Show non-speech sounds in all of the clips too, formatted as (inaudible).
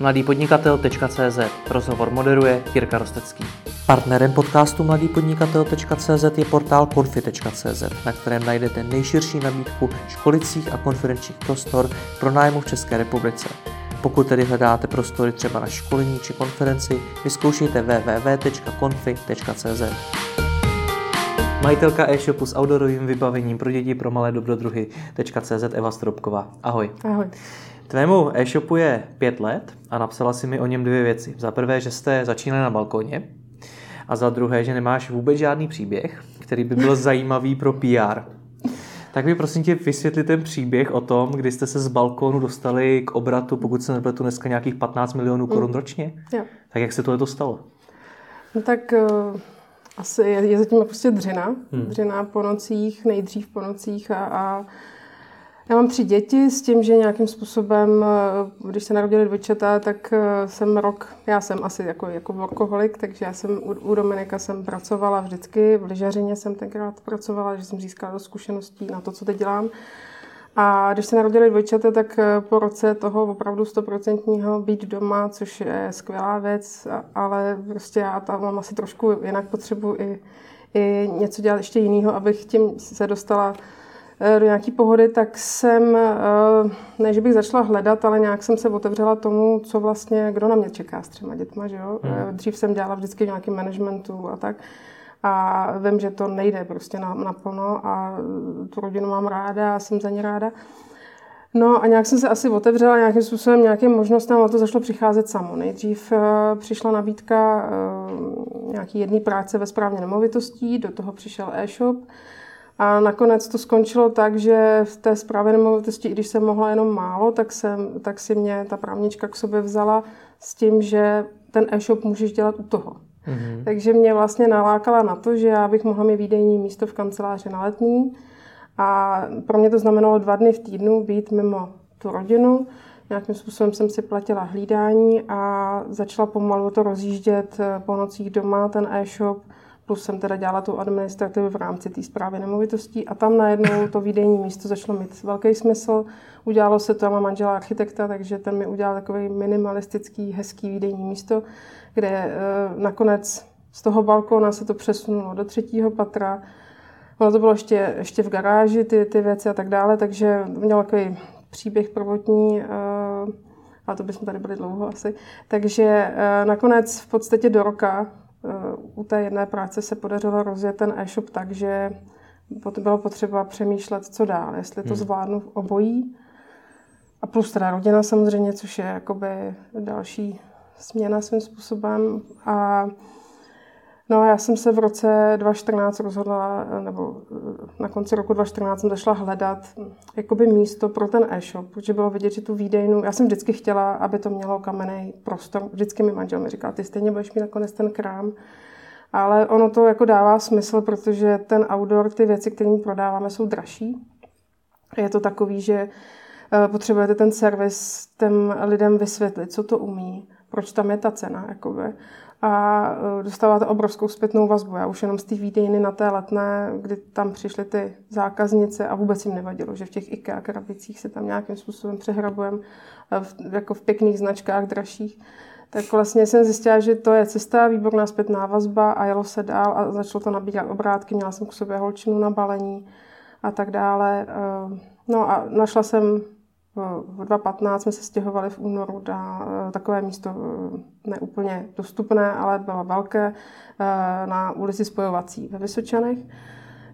mladýpodnikatel.cz Rozhovor moderuje Jirka Rostecký. Partnerem podcastu mladýpodnikatel.cz je portál konfi.cz, na kterém najdete nejširší nabídku školicích a konferenčních prostor pro nájmu v České republice. Pokud tedy hledáte prostory třeba na školení či konferenci, vyzkoušejte www.confi.cz. Majitelka e-shopu s outdoorovým vybavením pro děti pro malé dobrodruhy.cz Eva Stropková. Ahoj. Ahoj. Tvému e-shopu je pět let a napsala si mi o něm dvě věci. Za prvé, že jste začínali na balkoně a za druhé, že nemáš vůbec žádný příběh, který by byl zajímavý pro PR. Tak mi prosím tě vysvětli ten příběh o tom, kdy jste se z balkónu dostali k obratu, pokud se nepletu dneska nějakých 15 milionů korun mm. ročně. Jo. Tak jak se tohle dostalo? No tak uh, asi je, je zatím prostě dřina. Hmm. Dřina po nocích, nejdřív po nocích a, a já mám tři děti s tím, že nějakým způsobem, eh, když se narodili dvojčata, tak eh, jsem rok, já jsem asi jako, jako workoholik, takže já jsem u, u Dominika jsem pracovala vždycky, v lyžařině jsem tenkrát pracovala, že jsem získala do zkušeností na to, co teď dělám. A když se narodili dvojčata, tak eh, po roce toho opravdu stoprocentního být doma, což je skvělá věc, ale prostě já tam mám asi trošku jinak potřebu i, i něco dělat ještě jiného, abych tím se dostala do nějaké pohody, tak jsem, eh, ne, že bych začala hledat, ale nějak jsem se otevřela tomu, co vlastně, kdo na mě čeká s třema dětma, že jo. Hmm. Dřív jsem dělala vždycky v nějakém managementu a tak. A vím, že to nejde prostě naplno a tu rodinu mám ráda a jsem za ní ráda. No a nějak jsem se asi otevřela nějakým způsobem nějakým možnostem a to zašlo přicházet samo. Nejdřív uh, přišla nabídka uh, nějaký jedné práce ve správně nemovitostí, do toho přišel e-shop, a nakonec to skončilo tak, že v té zprávě nemovitosti, i když jsem mohla jenom málo, tak, jsem, tak si mě ta právnička k sobě vzala s tím, že ten e-shop můžeš dělat u toho. Mm-hmm. Takže mě vlastně nalákala na to, že já bych mohla mít výdejní místo v kanceláři na letní. A pro mě to znamenalo dva dny v týdnu být mimo tu rodinu. Nějakým způsobem jsem si platila hlídání a začala pomalu to rozjíždět po nocích doma, ten e-shop plus jsem teda dělala tu administrativu v rámci té zprávy nemovitostí a tam najednou to výdejní místo začalo mít velký smysl. Udělalo se to, má manžela architekta, takže ten mi udělal takový minimalistický, hezký výdejní místo, kde e, nakonec z toho balkona se to přesunulo do třetího patra. Ono to bylo ještě, ještě v garáži, ty, ty věci a tak dále, takže měl takový příběh prvotní, e, ale to bychom tady byli dlouho asi. Takže e, nakonec v podstatě do roka u té jedné práce se podařilo rozjet ten e-shop tak, že bylo potřeba přemýšlet, co dál, jestli to hmm. zvládnu v obojí. A plus teda rodina samozřejmě, což je jakoby další směna svým způsobem. A No já jsem se v roce 2014 rozhodla, nebo eh, na konci roku 2014 jsem zašla hledat jakoby místo pro ten e-shop, protože bylo vidět, že tu výdejnu, já jsem vždycky chtěla, aby to mělo kamenný prostor. Vždycky mi manžel mi říkal, ty stejně budeš mít nakonec ten krám. Ale ono to jako dává smysl, protože ten outdoor, ty věci, které prodáváme, jsou dražší. Je to takový, že eh, potřebujete ten servis těm lidem vysvětlit, co to umí, proč tam je ta cena. Jakoby a e, dostáváte obrovskou zpětnou vazbu. Já už jenom z té výdejny na té letné, kdy tam přišly ty zákaznice a vůbec jim nevadilo, že v těch IKEA krabicích se tam nějakým způsobem přehrabujeme jako v pěkných značkách dražších. Tak vlastně jsem zjistila, že to je cesta, výborná zpětná vazba a jelo se dál a začalo to nabírat obrátky. Měla jsem k sobě holčinu na balení a tak dále. E, no a našla jsem v 2015 jsme se stěhovali v únoru na eh, takové místo eh, neúplně dostupné, ale bylo velké, eh, na ulici Spojovací ve Vysočanech,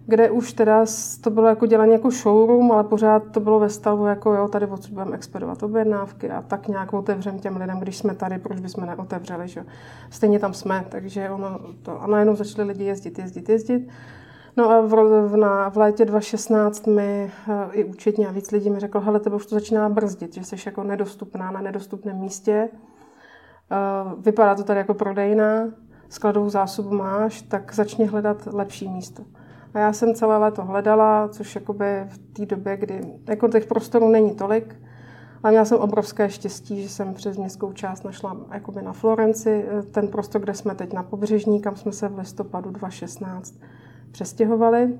kde už teda to bylo jako dělané jako showroom, ale pořád to bylo ve stavu, jako jo, tady odsud budeme expedovat objednávky a tak nějak otevřem těm lidem, když jsme tady, proč bychom neotevřeli, že Stejně tam jsme, takže ono to, a najednou začali lidi jezdit, jezdit, jezdit. No a v, v, na, v létě 2016 mi uh, i účetně a víc lidí mi řekl, hele, tebe už to začíná brzdit, že jsi jako nedostupná na nedostupném místě. Uh, vypadá to tady jako prodejná, skladovou zásobu máš, tak začni hledat lepší místo. A já jsem celé léto hledala, což jakoby v té době, kdy jako těch prostorů není tolik, ale měla jsem obrovské štěstí, že jsem přes městskou část našla jakoby na Florenci ten prostor, kde jsme teď na pobřežní, kam jsme se v listopadu 2016 přestěhovali.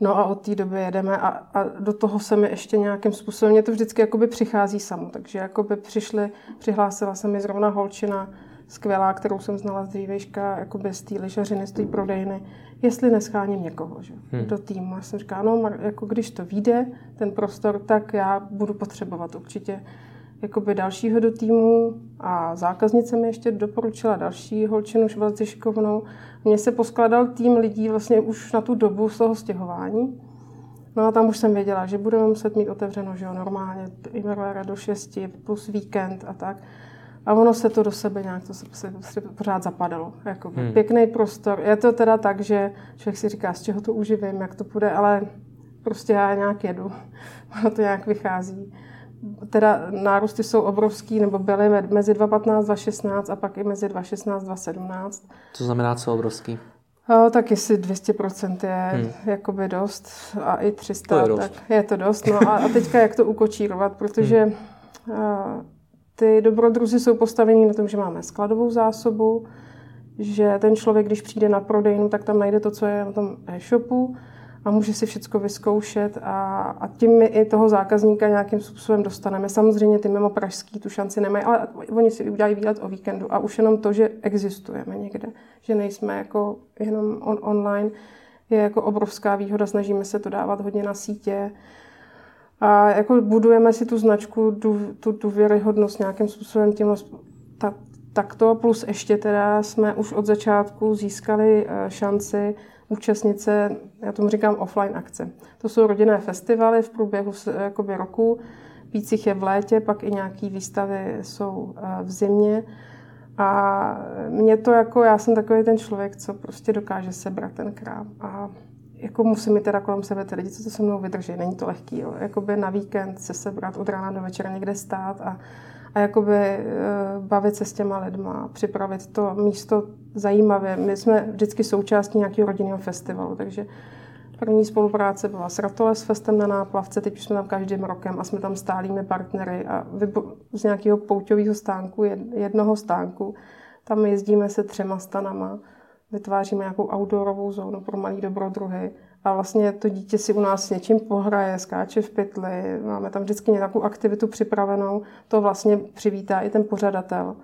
No a od té doby jedeme a, a do toho se mi ještě nějakým způsobem, mě to vždycky jakoby přichází samo, takže jakoby přišli, přihlásila se mi zrovna holčina, skvělá, kterou jsem znala z dřívejška, jakoby z té lyžařiny, z té prodejny, jestli nescháním někoho že, hmm. do týmu. Já jsem říkala, no, jako když to vyjde, ten prostor, tak já budu potřebovat určitě jakoby dalšího do týmu a zákaznice mi ještě doporučila další holčinu velice šikovnou. Mně se poskládal tým lidí vlastně už na tu dobu z toho stěhování. No a tam už jsem věděla, že budeme muset mít otevřeno, že jo, normálně e do 6 plus víkend a tak. A ono se to do sebe nějak to se, se, se pořád zapadalo. Jako hmm. Pěkný prostor. Je to teda tak, že člověk si říká, z čeho to uživím, jak to půjde, ale prostě já nějak jedu. (laughs) Ono to nějak vychází teda nárůsty jsou obrovský, nebo byly mezi 2015 2016 a pak i mezi 2016 2017. Co znamená co obrovský? O, tak jestli 200% je hmm. jakoby dost a i 300, to je dost. tak je to dost. No a, a teďka jak to ukočírovat, protože hmm. a, ty dobrodruzy jsou postavení na tom, že máme skladovou zásobu, že ten člověk, když přijde na prodejnu, tak tam najde to, co je na tom e-shopu, a může si všechno vyzkoušet a, a tím my i toho zákazníka nějakým způsobem dostaneme. Samozřejmě ty mimo pražský tu šanci nemají, ale oni si udělají výlet o víkendu. A už jenom to, že existujeme někde, že nejsme jako jenom on, online, je jako obrovská výhoda, snažíme se to dávat hodně na sítě. A jako budujeme si tu značku, tu, tu důvěryhodnost nějakým způsobem tím ta, takto, plus ještě teda jsme už od začátku získali eh, šanci účastnice, já tomu říkám offline akce. To jsou rodinné festivaly v průběhu jakoby, roku, víc jich je v létě, pak i nějaké výstavy jsou eh, v zimě. A mě to jako, já jsem takový ten člověk, co prostě dokáže sebrat ten krám. A jako musím mi teda kolem sebe ty lidi, co to se mnou vydrží. Není to lehký. Jo. Jakoby na víkend se sebrat od rána do večera někde stát a a jakoby eh, bavit se s těma lidma, připravit to místo zajímavě. My jsme vždycky součástí nějakého rodinného festivalu, takže první spolupráce byla s Ratole s Festem na Náplavce, teď už jsme tam každým rokem a jsme tam stálými partnery a z nějakého pouťového stánku, jednoho stánku, tam jezdíme se třema stanama, vytváříme nějakou outdoorovou zónu pro malý dobrodruhy a vlastně to dítě si u nás s něčím pohraje, skáče v pytli, máme tam vždycky nějakou aktivitu připravenou, to vlastně přivítá i ten pořadatel,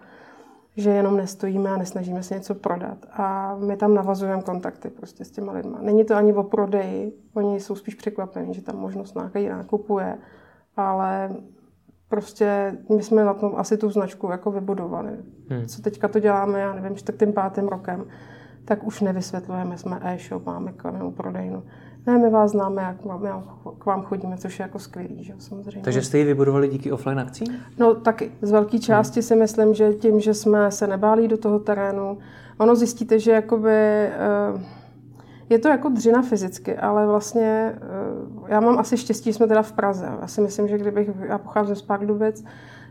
že jenom nestojíme a nesnažíme se něco prodat. A my tam navazujeme kontakty prostě s těma lidma. Není to ani o prodeji, oni jsou spíš překvapení, že tam možnost nějaký nákupuje, ale prostě my jsme na tom asi tu značku jako vybudovali. Hmm. Co teďka to děláme, já nevím, tím pátým rokem, tak už nevysvětlujeme, jsme e-shop, máme kamenou prodejnu. Ne, my vás známe, jak my k vám chodíme, což je jako skvělý, že samozřejmě. Takže jste ji vybudovali díky offline akcím? No taky. Z velké části hmm. si myslím, že tím, že jsme se nebáli do toho terénu, ono zjistíte, že jakoby, eh, je to jako dřina fyzicky, ale vlastně eh, já mám asi štěstí, jsme teda v Praze. Já si myslím, že kdybych, já pocházím z Pardubic,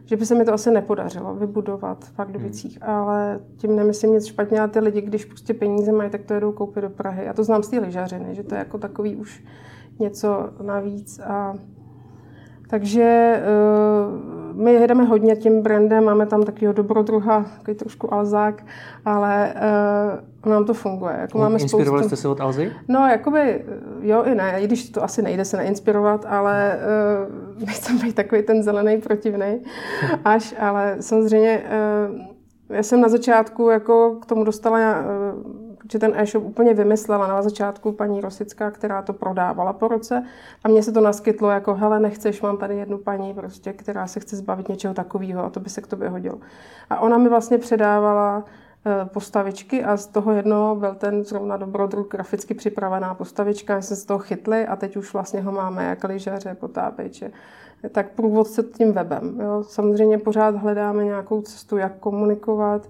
že by se mi to asi nepodařilo vybudovat v Pardubicích, hmm. ale tím nemyslím nic špatně, ale ty lidi, když prostě peníze mají, tak to jedou koupit do Prahy. Já to znám z té lyžařiny, že to je jako takový už něco navíc a takže uh, my jedeme hodně tím brandem, máme tam takového dobrodruha, takový trošku alzák, ale uh, nám to funguje. Jako máme Inspirovali spoustu... jste se od Alzy? No, jakoby eh, jo i ne, i když to asi nejde se neinspirovat, ale uh, nechcem být takový ten zelený protivný až, ale samozřejmě uh, já jsem na začátku jako k tomu dostala uh, že ten e-shop úplně vymyslela na začátku paní Rosická, která to prodávala po roce a mně se to naskytlo jako, hele, nechceš, mám tady jednu paní, prostě, která se chce zbavit něčeho takového a to by se k tobě hodilo. A ona mi vlastně předávala e, postavičky a z toho jednoho byl ten zrovna dobrodruh graficky připravená postavička, jsme se z toho chytli a teď už vlastně ho máme jak lyžaře, potápěče, tak průvodce tím webem. Jo. Samozřejmě pořád hledáme nějakou cestu, jak komunikovat,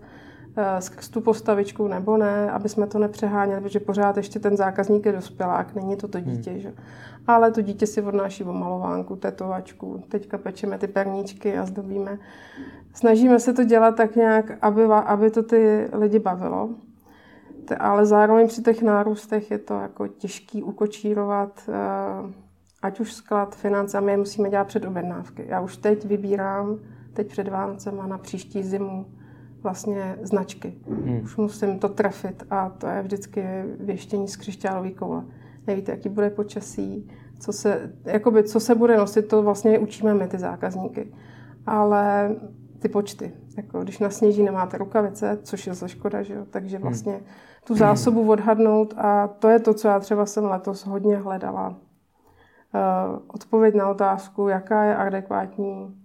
Eh, skrz tu postavičku nebo ne, aby jsme to nepřeháněli, protože pořád ještě ten zákazník je dospělák, není to to hmm. dítě. Hmm. Že? Ale to dítě si odnáší omalovánku, tetovačku, teďka pečeme ty perníčky a zdobíme. Snažíme se to dělat tak nějak, aby, aby to ty lidi bavilo. Ale zároveň při těch nárůstech je to jako těžký ukočírovat, eh, ať už sklad, finance, a my je musíme dělat před objednávky. Já už teď vybírám, teď před Vánocem a na příští zimu, vlastně značky. Hmm. Už musím to trefit a to je vždycky věštění z křišťálové koule. nevíte, jaký bude počasí, co se, jakoby, co se bude nosit, to vlastně učíme my, ty zákazníky. Ale ty počty, jako když nasněží, nemáte rukavice, což je za škoda, že jo? takže hmm. vlastně tu zásobu odhadnout a to je to, co já třeba jsem letos hodně hledala. Uh, odpověď na otázku, jaká je adekvátní Eh,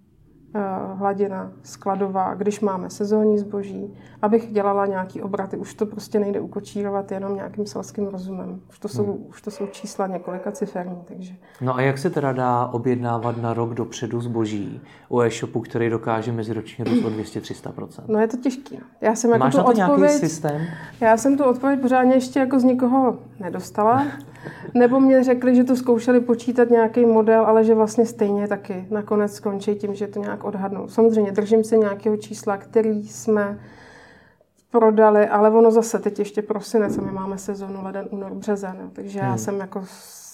hladina skladová, když máme sezónní zboží, abych dělala nějaký obraty. Už to prostě nejde ukočírovat jenom nějakým selským rozumem. Už to jsou, hmm. už to jsou čísla několika ciferní. Takže. No a jak se teda dá objednávat na rok dopředu zboží u e-shopu, který dokáže meziročně růst o 200-300%? No je to těžké. Já jsem jako Máš tu na to odpověď, nějaký systém? Já jsem tu odpověď pořádně ještě jako z nikoho nedostala. (laughs) Nebo mě řekli, že to zkoušeli počítat nějaký model, ale že vlastně stejně taky nakonec skončí tím, že to nějak odhadnou. Samozřejmě držím se nějakého čísla, který jsme prodali, ale ono zase teď ještě prosinec a my máme sezónu leden, únor, březen, jo. takže hmm. já jsem jako,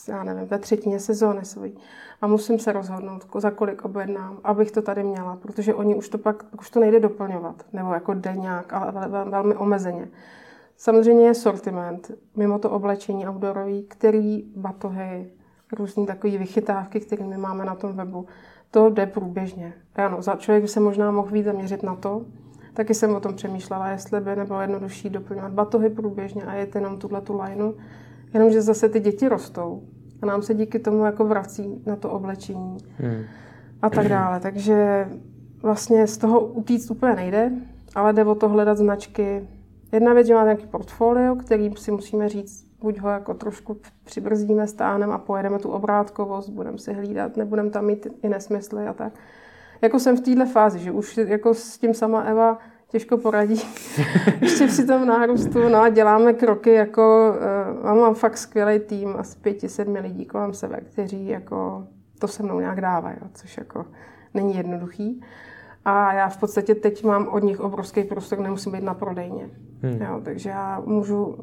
já nevím, ve třetině sezóny svojí a musím se rozhodnout, za kolik objednám, abych to tady měla, protože oni už to pak, už to nejde doplňovat, nebo jako nějak, ale velmi omezeně. Samozřejmě je sortiment, mimo to oblečení outdoorový, který batohy, různé takové vychytávky, které my máme na tom webu, to jde průběžně. Ano, za člověk by se možná mohl víc zaměřit na to, taky jsem o tom přemýšlela, jestli by nebylo jednodušší doplňovat batohy průběžně a jet jenom tuhle tu lineu, jenomže zase ty děti rostou a nám se díky tomu jako vrací na to oblečení hmm. a tak dále. Takže vlastně z toho utíct úplně nejde, ale jde o to hledat značky, Jedna věc, že má nějaký portfolio, který si musíme říct, buď ho jako trošku přibrzdíme, stáhneme a pojedeme tu obrátkovost, budeme si hlídat, nebudeme tam mít i nesmysly a tak. Jako jsem v této fázi, že už jako s tím sama Eva těžko poradí. (laughs) Ještě při tom nárůstu, no a děláme kroky, jako uh, mám fakt skvělý tým, asi pěti, sedmi lidí kolem sebe, kteří jako to se mnou nějak dávají, což jako není jednoduchý. A já v podstatě teď mám od nich obrovský prostor, nemusím být na prodejně. Hmm. Jo, takže já můžu,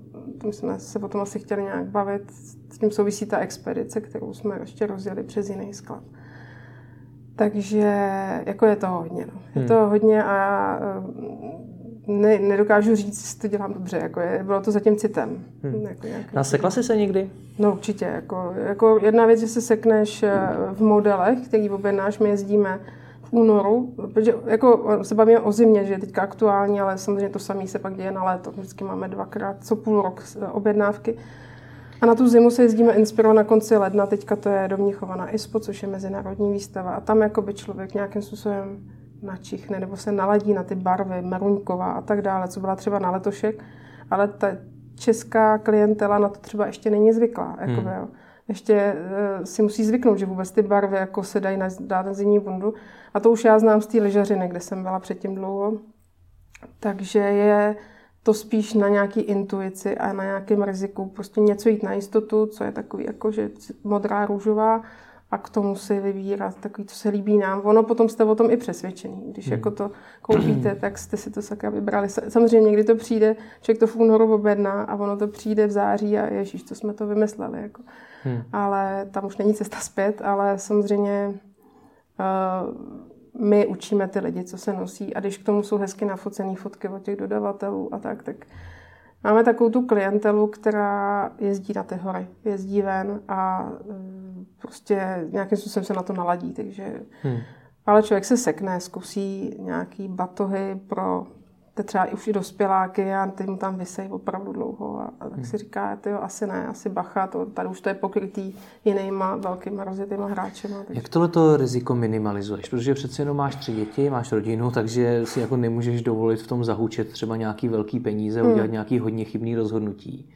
my jsme se o tom asi chtěli nějak bavit, s tím souvisí ta expedice, kterou jsme ještě rozjeli přes jiný sklad. Takže jako je to hodně. No. Je hmm. to hodně a já eh, ne, nedokážu říct, jestli to dělám dobře. Jako je, bylo to zatím citem. Hmm. Jako Nasekla jsi se někdy? No určitě. Jako, jako jedna věc, že se sekneš eh, v modelech, který objednáš, my jezdíme únoru, protože jako se bavíme o zimě, že je teďka aktuální, ale samozřejmě to samé se pak děje na léto. Vždycky máme dvakrát co půl rok objednávky. A na tu zimu se jezdíme inspirovat na konci ledna, teďka to je do Mnichova na ISPO, což je mezinárodní výstava. A tam jakoby člověk nějakým způsobem načichne nebo se naladí na ty barvy, meruňková a tak dále, co byla třeba na letošek, ale ta česká klientela na to třeba ještě není zvyklá. Jakoby, hmm. jo ještě uh, si musí zvyknout, že vůbec ty barvy jako se dají na, dát na zimní bundu. A to už já znám z té lyžařiny, kde jsem byla předtím dlouho. Takže je to spíš na nějaký intuici a na nějakém riziku. Prostě něco jít na jistotu, co je takový jako, že modrá, růžová a k tomu si vybírat takový, co se líbí nám. Ono potom jste o tom i přesvědčený. Když hmm. jako to koupíte, tak jste si to sakra vybrali. Samozřejmě někdy to přijde, člověk to v únoru objedná a ono to přijde v září a ježíš, to jsme to vymysleli. Jako. Hmm. Ale tam už není cesta zpět, ale samozřejmě uh, my učíme ty lidi, co se nosí a když k tomu jsou hezky nafocené fotky od těch dodavatelů a tak, tak máme takovou tu klientelu, která jezdí na ty hory, jezdí ven a uh, prostě nějakým způsobem se na to naladí, takže hmm. ale člověk se sekne, zkusí nějaký batohy pro to třeba už i dospěláky a ty mu tam vysejí opravdu dlouho a, a tak hmm. si říká, jo, asi ne, asi bacha, to, tady už to je pokrytý jinýma velkýma rozjetýma hráčema. Takže... Jak tohleto riziko minimalizuješ? Protože přece jenom máš tři děti, máš rodinu, takže si jako nemůžeš dovolit v tom zahučet třeba nějaký velký peníze, hmm. udělat nějaký hodně chybný rozhodnutí.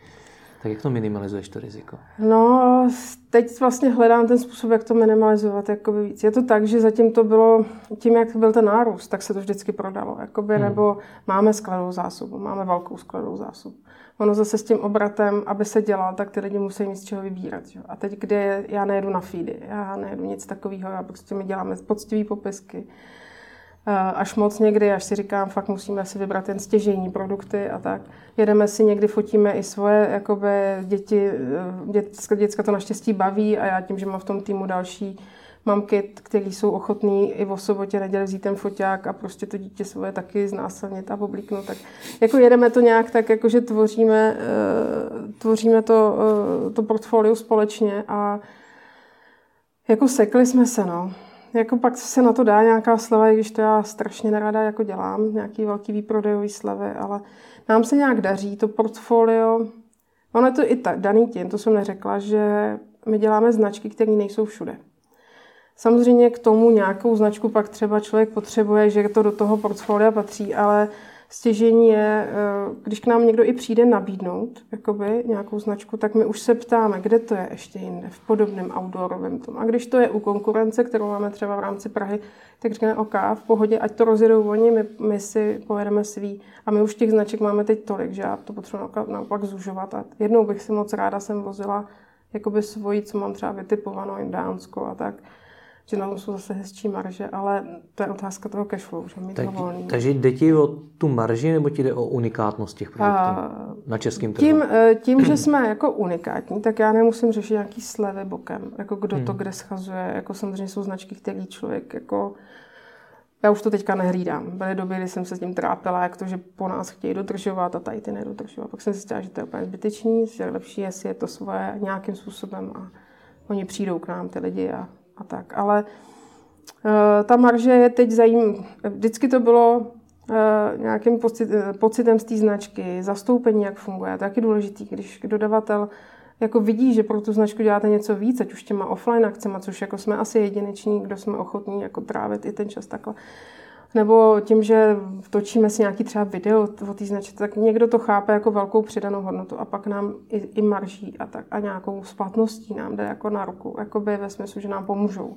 Tak jak to minimalizuješ, to riziko? No, teď vlastně hledám ten způsob, jak to minimalizovat jakoby víc. Je to tak, že zatím to bylo, tím, jak byl ten nárůst, tak se to vždycky prodalo. Jakoby, hmm. Nebo máme skladovou zásobu, máme velkou skladovou zásobu. Ono zase s tím obratem, aby se dělal, tak ty lidi musí mít z čeho vybírat. Že? A teď, kde já nejedu na feedy, já nejedu nic takového, já prostě my děláme poctivé popisky až moc někdy, až si říkám, fakt musíme si vybrat ten stěžejní produkty a tak. Jedeme si někdy, fotíme i svoje jakoby, děti, eh, děcka, děcka to naštěstí baví a já tím, že mám v tom týmu další mamky, kteří jsou ochotní i v sobotě neděli vzít ten foťák a prostě to dítě svoje taky znásilnit a oblíknout. Tak jako jedeme to nějak tak, jako že tvoříme, uh, tvoříme to, to portfolio společně a jako sekli jsme se, no. Jako pak se na to dá nějaká sleva, i když to já strašně nerada jako dělám, nějaký velký výprodejový slevy, ale nám se nějak daří, to portfolio, ono je to i ta, daný tím, to jsem neřekla, že my děláme značky, které nejsou všude. Samozřejmě k tomu nějakou značku pak třeba člověk potřebuje, že to do toho portfolia patří, ale stěžení je, eh, když k nám někdo i přijde nabídnout jakoby, nějakou značku, tak my už se ptáme, kde to je ještě jinde, v podobném outdoorovém tom. A když to je u konkurence, kterou máme třeba v rámci Prahy, tak říkáme, OK, v pohodě, ať to rozjedou oni, my, my si pojedeme svý. A my už těch značek máme teď tolik, že já to potřebuji naopak zužovat. A jednou bych si moc ráda jsem vozila jakoby svoji, co mám třeba vytipovanou, Dánsko a tak že na jsou zase hezčí marže, ale to je otázka toho cashflow, že mít tak, volný. Takže jde ti o tu marži nebo ti jde o unikátnost těch produktů a, na českém trhu? Tím, eh, tím, že jsme jako unikátní, tak já nemusím řešit nějaký slevy bokem, jako kdo hmm. to kde schazuje, jako samozřejmě jsou značky, který člověk jako já už to teďka nehlídám. Byly doby, kdy jsem se s tím trápila, jak to, že po nás chtějí dodržovat a tady ty nedodržovat. Pak jsem si zjistila, že to je úplně zbytečný, že je lepší, jestli je to svoje nějakým způsobem a oni přijdou k nám, ty lidi, a a tak. Ale uh, ta marže je teď zajímavá. Vždycky to bylo uh, nějakým pocit, pocitem z té značky, zastoupení, jak funguje. To je taky důležitý, když dodavatel jako vidí, že pro tu značku děláte něco víc, ať už těma offline akcemi, což jako jsme asi jedineční, kdo jsme ochotní jako trávit i ten čas takhle. Nebo tím, že točíme si nějaký třeba video o té značce, tak někdo to chápe jako velkou přidanou hodnotu a pak nám i, i marží a, tak, a nějakou splatností nám jde jako na ruku, jako by ve smyslu, že nám pomůžou.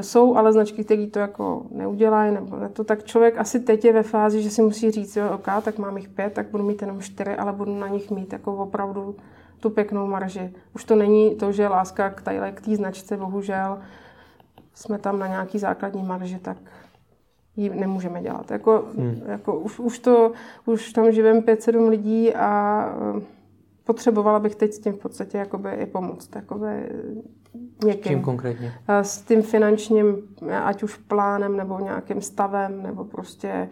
Jsou ale značky, které to jako neudělají, nebo ne to, tak člověk asi teď je ve fázi, že si musí říct, jo, OK, tak mám jich pět, tak budu mít jenom čtyři, ale budu na nich mít jako opravdu tu pěknou marži. Už to není to, že láska k té značce, bohužel, jsme tam na nějaký základní marži, tak ji nemůžeme dělat. Jako, hmm. jako už, už, to, už tam živím 5-7 lidí a eh, potřebovala bych teď s tím v podstatě jakoby i pomoct. Jakoby někým. Čím konkrétně? S tím finančním, ať už plánem, nebo nějakým stavem, nebo prostě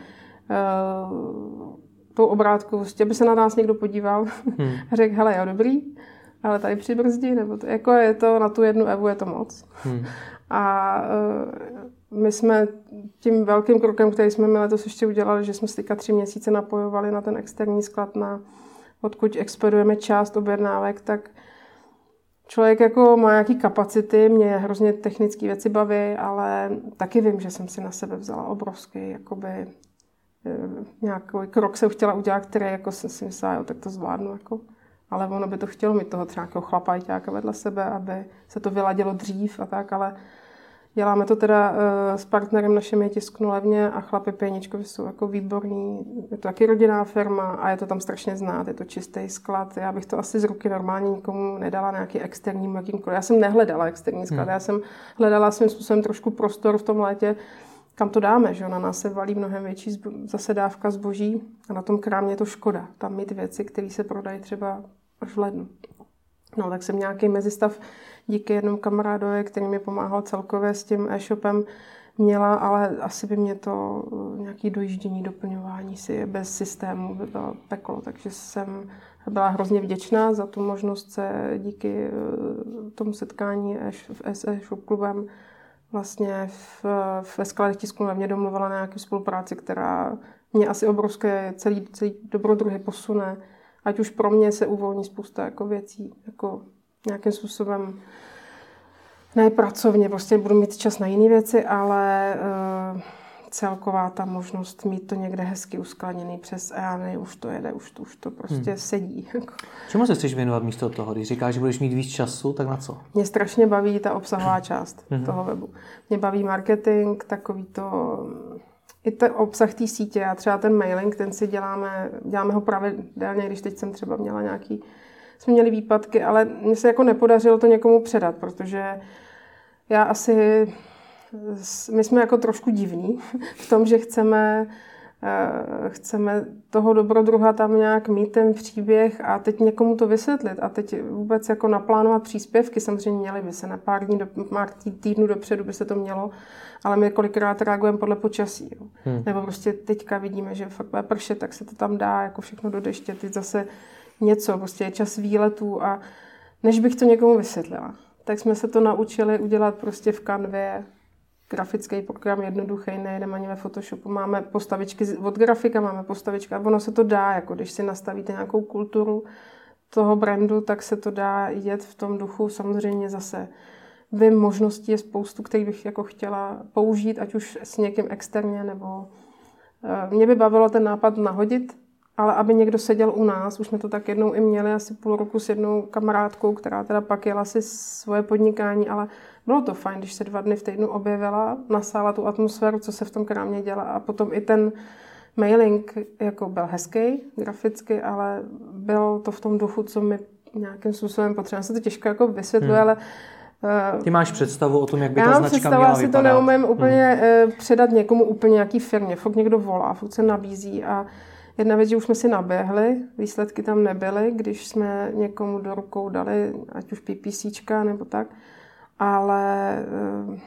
uh, tou obrátkou, prostě, aby se na nás někdo podíval hmm. (laughs) a řekl, hele, jo, dobrý, ale tady přibrzdí, nebo to, jako je to na tu jednu Evu je to moc. Hmm. A uh, my jsme tím velkým krokem, který jsme my letos ještě udělali, že jsme se teďka tři měsíce napojovali na ten externí sklad, na, odkud expedujeme část objednávek, tak člověk jako má nějaký kapacity, mě hrozně technické věci baví, ale taky vím, že jsem si na sebe vzala obrovský jakoby, eh, nějaký krok jsem chtěla udělat, který jako jsem si myslela, jo, tak to zvládnu. Jako. Ale ono by to chtělo mít toho třeba chlapa vedle sebe, aby se to vyladilo dřív a tak, ale Děláme to teda uh, s partnerem našem je tisknu levně a chlapi Pěničkovi jsou jako výborní. Je to taky rodinná firma a je to tam strašně znát, je to čistý sklad. Já bych to asi z ruky normálně nikomu nedala nějaký externí jakýmkoliv. Já jsem nehledala externí sklad, hmm. já jsem hledala svým způsobem trošku prostor v tom létě, kam to dáme, že na nás se valí mnohem větší zbo- zase dávka zboží a na tom krámě je to škoda. Tam mít věci, které se prodají třeba až v lednu. No, tak jsem nějaký mezistav díky jednomu kamarádovi, který mi pomáhal celkově s tím e-shopem, měla, ale asi by mě to eh, nějaký dojíždění, doplňování si bez systému by bylo peklo, takže jsem byla hrozně vděčná za tu možnost se díky eh, tomu setkání s e-shop klubem vlastně v, ve skladech tisku mě domluvila na nějaké spolupráci, která mě asi obrovské celý, celý dobrodruhy posune. Ať už pro mě se uvolní spousta jako věcí, jako nějakým způsobem ne pracovně, prostě budu mít čas na jiné věci, ale uh, celková ta možnost mít to někde hezky uskladněný přes EANy, už to jede, už to, už to prostě hmm. sedí. Jako. Čemu se chceš věnovat místo toho? Když říkáš, že budeš mít víc času, tak na co? Mě strašně baví ta obsahová (clears throat) část hmm. toho webu. Mě baví marketing, takový to i ten obsah té sítě a třeba ten mailing, ten si děláme, děláme ho pravidelně, když teď jsem třeba měla nějaký jsme měli výpadky, ale mně se jako nepodařilo to někomu předat, protože já asi, my jsme jako trošku divní (laughs) v tom, že chceme Eh, chceme toho dobrodruha tam nějak mít ten příběh a teď někomu to vysvětlit a teď vůbec jako naplánovat příspěvky, samozřejmě měly by se na pár dní, do, pár týdnů dopředu by se to mělo, ale my kolikrát reagujeme podle počasí. Jo. Hmm. Nebo prostě teďka vidíme, že fakt bude pršet, tak se to tam dá jako všechno do deště, teď zase něco, prostě je čas výletů a než bych to někomu vysvětlila, tak jsme se to naučili udělat prostě v kanvě grafický program jednoduchý, nejedeme ani ve Photoshopu. Máme postavičky od grafika, máme postavičky a ono se to dá, jako když si nastavíte nějakou kulturu toho brandu, tak se to dá jet v tom duchu. Samozřejmě zase vím, možností je spoustu, který bych jako chtěla použít, ať už s někým externě, nebo eh, mě by bavilo ten nápad nahodit, ale aby někdo seděl u nás, už jsme to tak jednou i měli, asi půl roku s jednou kamarádkou, která teda pak jela si svoje podnikání, ale bylo to fajn, když se dva dny v týdnu objevila, nasála tu atmosféru, co se v tom krámě dělá a potom i ten mailing jako byl hezký graficky, ale bylo to v tom duchu, co mi nějakým způsobem potřeba. Se to těžko jako vysvětluje, hmm. ale eh, ty máš představu o tom, jak by ta značka představu, měla si to neumím úplně hmm. předat někomu úplně nějaký firmě. Fakt někdo volá, fakt se nabízí a Jedna věc, že už jsme si naběhli, výsledky tam nebyly, když jsme někomu do rukou dali, ať už PPC nebo tak, ale eh,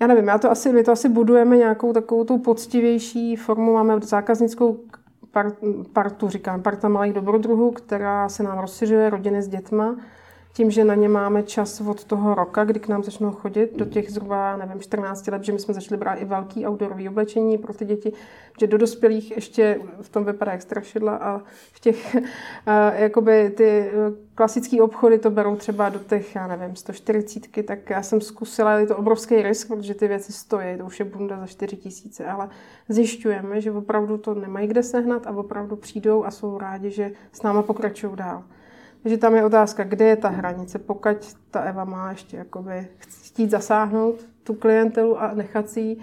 já nevím, já to asi, my to asi budujeme nějakou takovou tu poctivější formu, máme zákaznickou partu, říkám, parta malých dobrodruhů, která se nám rozšiřuje, rodiny s dětma, tím, že na ně máme čas od toho roka, kdy k nám začnou chodit, do těch zhruba, nevím, 14 let, že my jsme začali brát i velký outdoorový oblečení pro ty děti, že do dospělých ještě v tom vypadá jak strašidla a v těch, (laughs) jakoby ty klasické obchody to berou třeba do těch, já nevím, 140, tak já jsem zkusila, je to obrovský risk, protože ty věci stojí, to už je bunda za 4 tisíce, ale zjišťujeme, že opravdu to nemají kde sehnat a opravdu přijdou a jsou rádi, že s náma pokračují dál. Takže tam je otázka, kde je ta hranice, pokud ta Eva má ještě jakoby chtít zasáhnout tu klientelu a nechat si ji.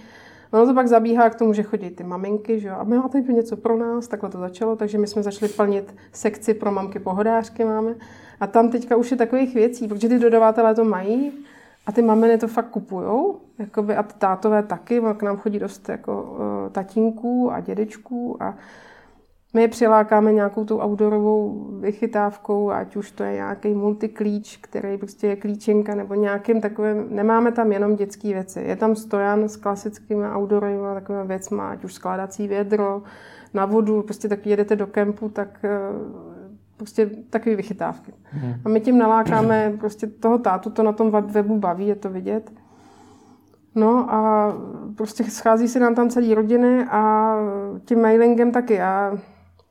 Ono to pak zabíhá k tomu, že chodí ty maminky, že jo, a my máte něco pro nás, takhle to začalo, takže my jsme začali plnit sekci pro mamky pohodářky máme. A tam teďka už je takových věcí, protože ty dodavatelé to mají a ty maminy to fakt kupujou, jakoby, a tátové taky, k nám chodí dost jako uh, tatínků a dědečků a my je přilákáme nějakou tou outdoorovou vychytávkou, ať už to je nějaký multiklíč, který prostě je klíčenka, nebo nějakým takovým, nemáme tam jenom dětské věci. Je tam stojan s klasickými outdoorovými takovými věcmi, ať už skládací vědro, na vodu, prostě tak jedete do kempu, tak eh, prostě takové vychytávky. Hmm. A my tím nalákáme (clears throat) prostě toho tátu, to na tom webu baví, je to vidět. No a prostě schází se nám tam celý rodiny a tím mailingem taky. A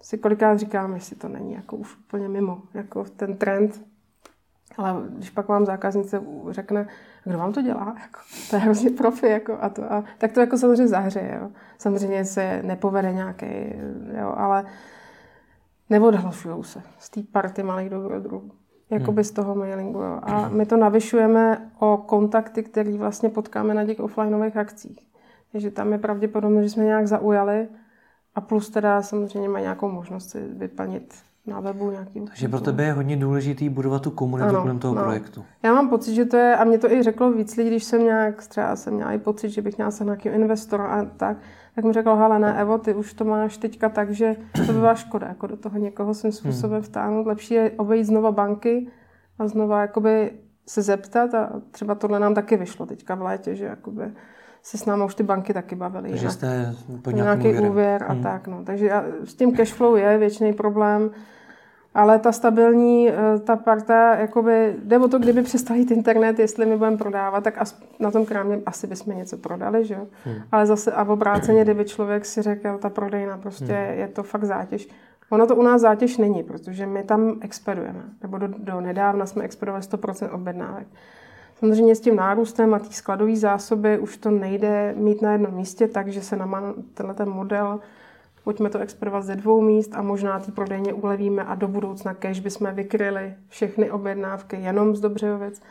si kolikrát říkám, jestli to není jako už úplně mimo, jako ten trend. Ale když pak vám zákaznice řekne, kdo vám to dělá, jako, to je hrozně profi, jako, a, to, a, tak to jako samozřejmě zahřeje. Jo. Samozřejmě se nepovede nějaký, jo, ale neodhlašují se z té party malých dobrodruhů. Jakoby hmm. z toho mailingu. Jo. A my to navyšujeme o kontakty, které vlastně potkáme na těch offlineových akcích. Takže tam je pravděpodobné, že jsme nějak zaujali a plus teda samozřejmě má nějakou možnost si vyplnit na webu nějaký. Takže pro tebe je hodně důležitý budovat tu komunitu ano, kolem toho no. projektu. Já mám pocit, že to je, a mě to i řeklo víc lidí, když jsem nějak, třeba jsem měla i pocit, že bych měla se nějaký investor a tak, tak mi řekl, hele ne, Evo, ty už to máš teďka tak, že to by byla škoda, jako do toho někoho svým způsobem hmm. vtáhnout. Lepší je obejít znova banky a znova jakoby se zeptat a třeba tohle nám taky vyšlo teďka v létě, že jakoby se s námi už ty banky taky bavily. Takže jste pod nějaký úvěr, úvěr a hmm. tak. No. Takže s tím cashflow je věčný problém, ale ta stabilní, eh, ta parta, jakoby, jde o to, kdyby přestal jít internet, jestli my budeme prodávat, tak na tom krámě asi bychom něco prodali, že Hmm. Ale zase a v obráceně, kdyby člověk si řekl, ta prodejna prostě hmm. je to fakt zátěž. Ono to u nás zátěž není, protože my tam expedujeme. Nebo do, do nedávna jsme expedovali 100% objednávek. Samozřejmě s tím nárůstem a té skladové zásoby už to nejde mít na jednom místě, takže se nám tenhle ten model pojďme to expedovat ze dvou míst a možná ty prodejně ulevíme a do budoucna, kež bychom vykryli všechny objednávky jenom z Dobřejovic.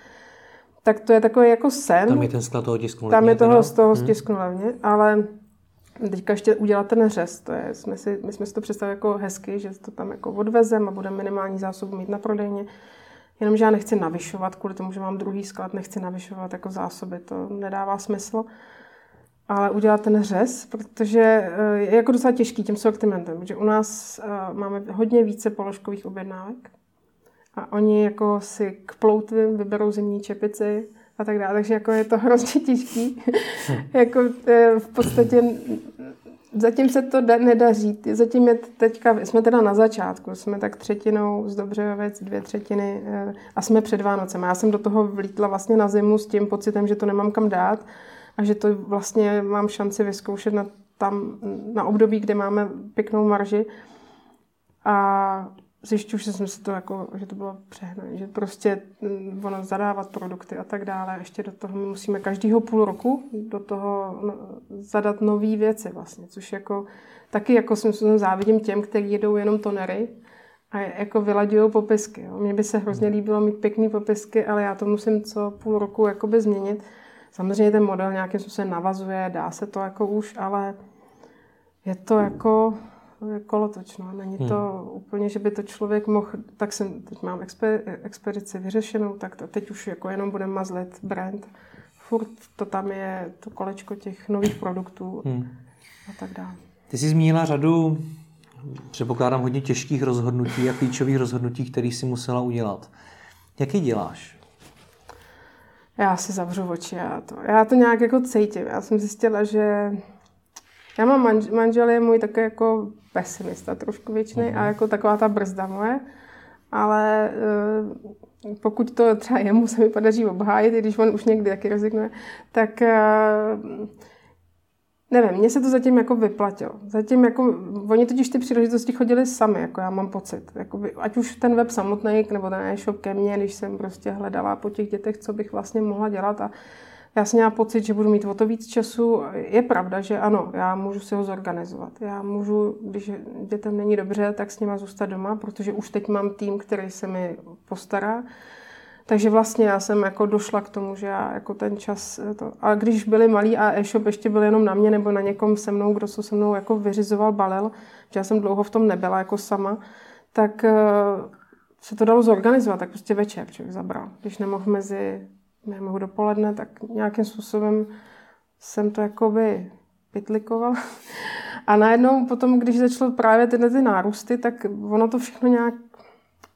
Tak to je takový jako sen. Tam je ten sklad toho tisku Tam je toho z toho hmm. tisku levně, ale teďka ještě udělat ten řez, to je, jsme si, my jsme si to představili jako hezky, že to tam jako odvezem a budeme minimální zásobu mít na prodejně. Jenomže já nechci navyšovat, kvůli tomu, že mám druhý sklad, nechci navyšovat jako zásoby, to nedává smysl. ale udělat ten řez, protože eh, je jako docela těžký tím sortimentem, protože u nás eh, máme hodně více položkových objednávek a oni jako si k ploutvím vyberou zimní čepici a tak dále, takže jako je to (laughs) hrozně těžký. jako eh, v podstatě zatím se to nedaří. Zatím je teďka, jsme teda na začátku, jsme tak třetinou z Dobřejovic, dvě třetiny a jsme před Vánocem. Já jsem do toho vlítla vlastně na zimu s tím pocitem, že to nemám kam dát a že to vlastně mám šanci vyzkoušet na, tam, na období, kde máme pěknou marži. A zjišťuju, že jsem si to jako, že to bylo přehnané, že prostě mm, ono zadávat produkty a tak dále. Ještě do toho my musíme každýho půl roku do toho no, zadat nové věci vlastně, což jako taky jako jsem závidím těm, kteří jedou jenom tonery a jako vyladějí popisky. Jo. Mně by se hrozně líbilo mít pěkné popisky, ale já to musím co půl roku jakoby změnit. Samozřejmě ten model nějakým způsobem navazuje, dá se to jako už, ale je to jako kolotočno. Není to hmm. úplně, že by to člověk mohl, tak jsem, teď mám exper, expedici vyřešenou, tak to teď už jako jenom budeme mazlit brand. Furt to tam je, to kolečko těch nových produktů hmm. a tak dále. Ty jsi zmínila řadu, předpokládám, hodně těžkých rozhodnutí a klíčových rozhodnutí, které jsi musela udělat. Jaký děláš? já si zavřu oči. Já to, já to nějak jako cítím. Já jsem zjistila, že já mám manž, manžel je můj takový jako pesimista trošku většiný uh-huh. a jako taková ta brzda moje. Ale uh, pokud to třeba jemu se mi podaří obhájit, i když on už někdy taky rezignuje, tak uh, Nevím, mně se to zatím jako vyplatilo. Zatím jako, oni totiž ty příležitosti chodili sami, jako já mám pocit. Jakoby, ať už ten web samotný, nebo ten e-shop ke mně, když jsem prostě hledala po těch dětech, co bych vlastně mohla dělat a já jsem měla pocit, že budu mít o to víc času. Je pravda, že ano, já můžu si ho zorganizovat. Já můžu, když dětem není dobře, tak s nima zůstat doma, protože už teď mám tým, který se mi postará. Takže vlastně já jsem jako došla k tomu, že já jako ten čas, eh, to, a když byli malí a e-shop ještě byl jenom na mě nebo na někom se mnou, kdo se se mnou jako vyřizoval, balil, že já jsem dlouho v tom nebyla jako sama, tak uh, se to dalo zorganizovat, tak prostě večer člověk zabral. Když nemohl mezi, nemohl dopoledne, tak nějakým způsobem jsem to jakoby pitlikovala. (laughs) A najednou potom, když začalo právě tyhle ty nárůsty, tak ono to všechno nějak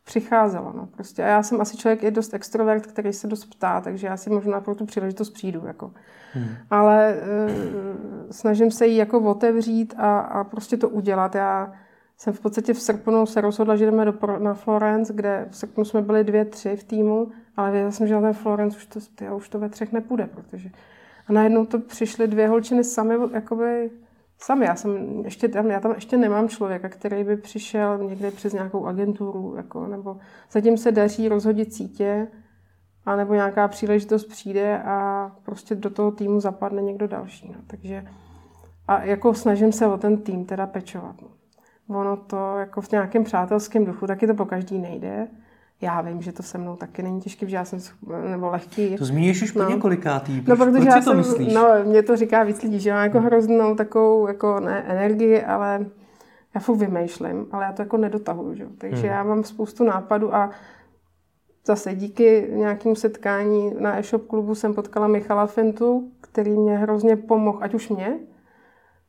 přicházelo. No, prostě. A já jsem asi člověk je dost extrovert, který se dost ptá, takže já si možná pro tu příležitost přijdu. Jako. Hmm. Ale e, snažím se jí jako otevřít a, a prostě to udělat. Já jsem v podstatě v srpnu se rozhodla, že jdeme do, na Florence, kde v srpnu jsme byli dvě, tři v týmu, ale věděla jsem, že na ten Florence už to, tyjo, už to ve třech nepůjde, protože... A najednou to přišly dvě holčiny sami, jakoby Sami, já jsem ještě tam, já tam ještě nemám člověka, který by přišel někde přes nějakou agenturu, jako, nebo zatím se daří rozhodit sítě, a nebo nějaká příležitost přijde a prostě do toho týmu zapadne někdo další. No. Takže a jako snažím se o ten tým teda pečovat. No. Ono to jako v nějakém přátelském duchu taky to po každý nejde, já vím, že to se mnou taky není těžké, že já jsem nebo lehký. To zmíníš už po no. několikátý. Proč, no, protože proč já to jsem, myslíš? No, mě to říká víc lidí, že mám jako hroznou takovou jako ne, energii, ale já furt vymýšlím, ale já to jako nedotahuju. Že? Takže hmm. já mám spoustu nápadů a zase díky nějakému setkání na e-shop klubu jsem potkala Michala Fintu, který mě hrozně pomohl, ať už mě,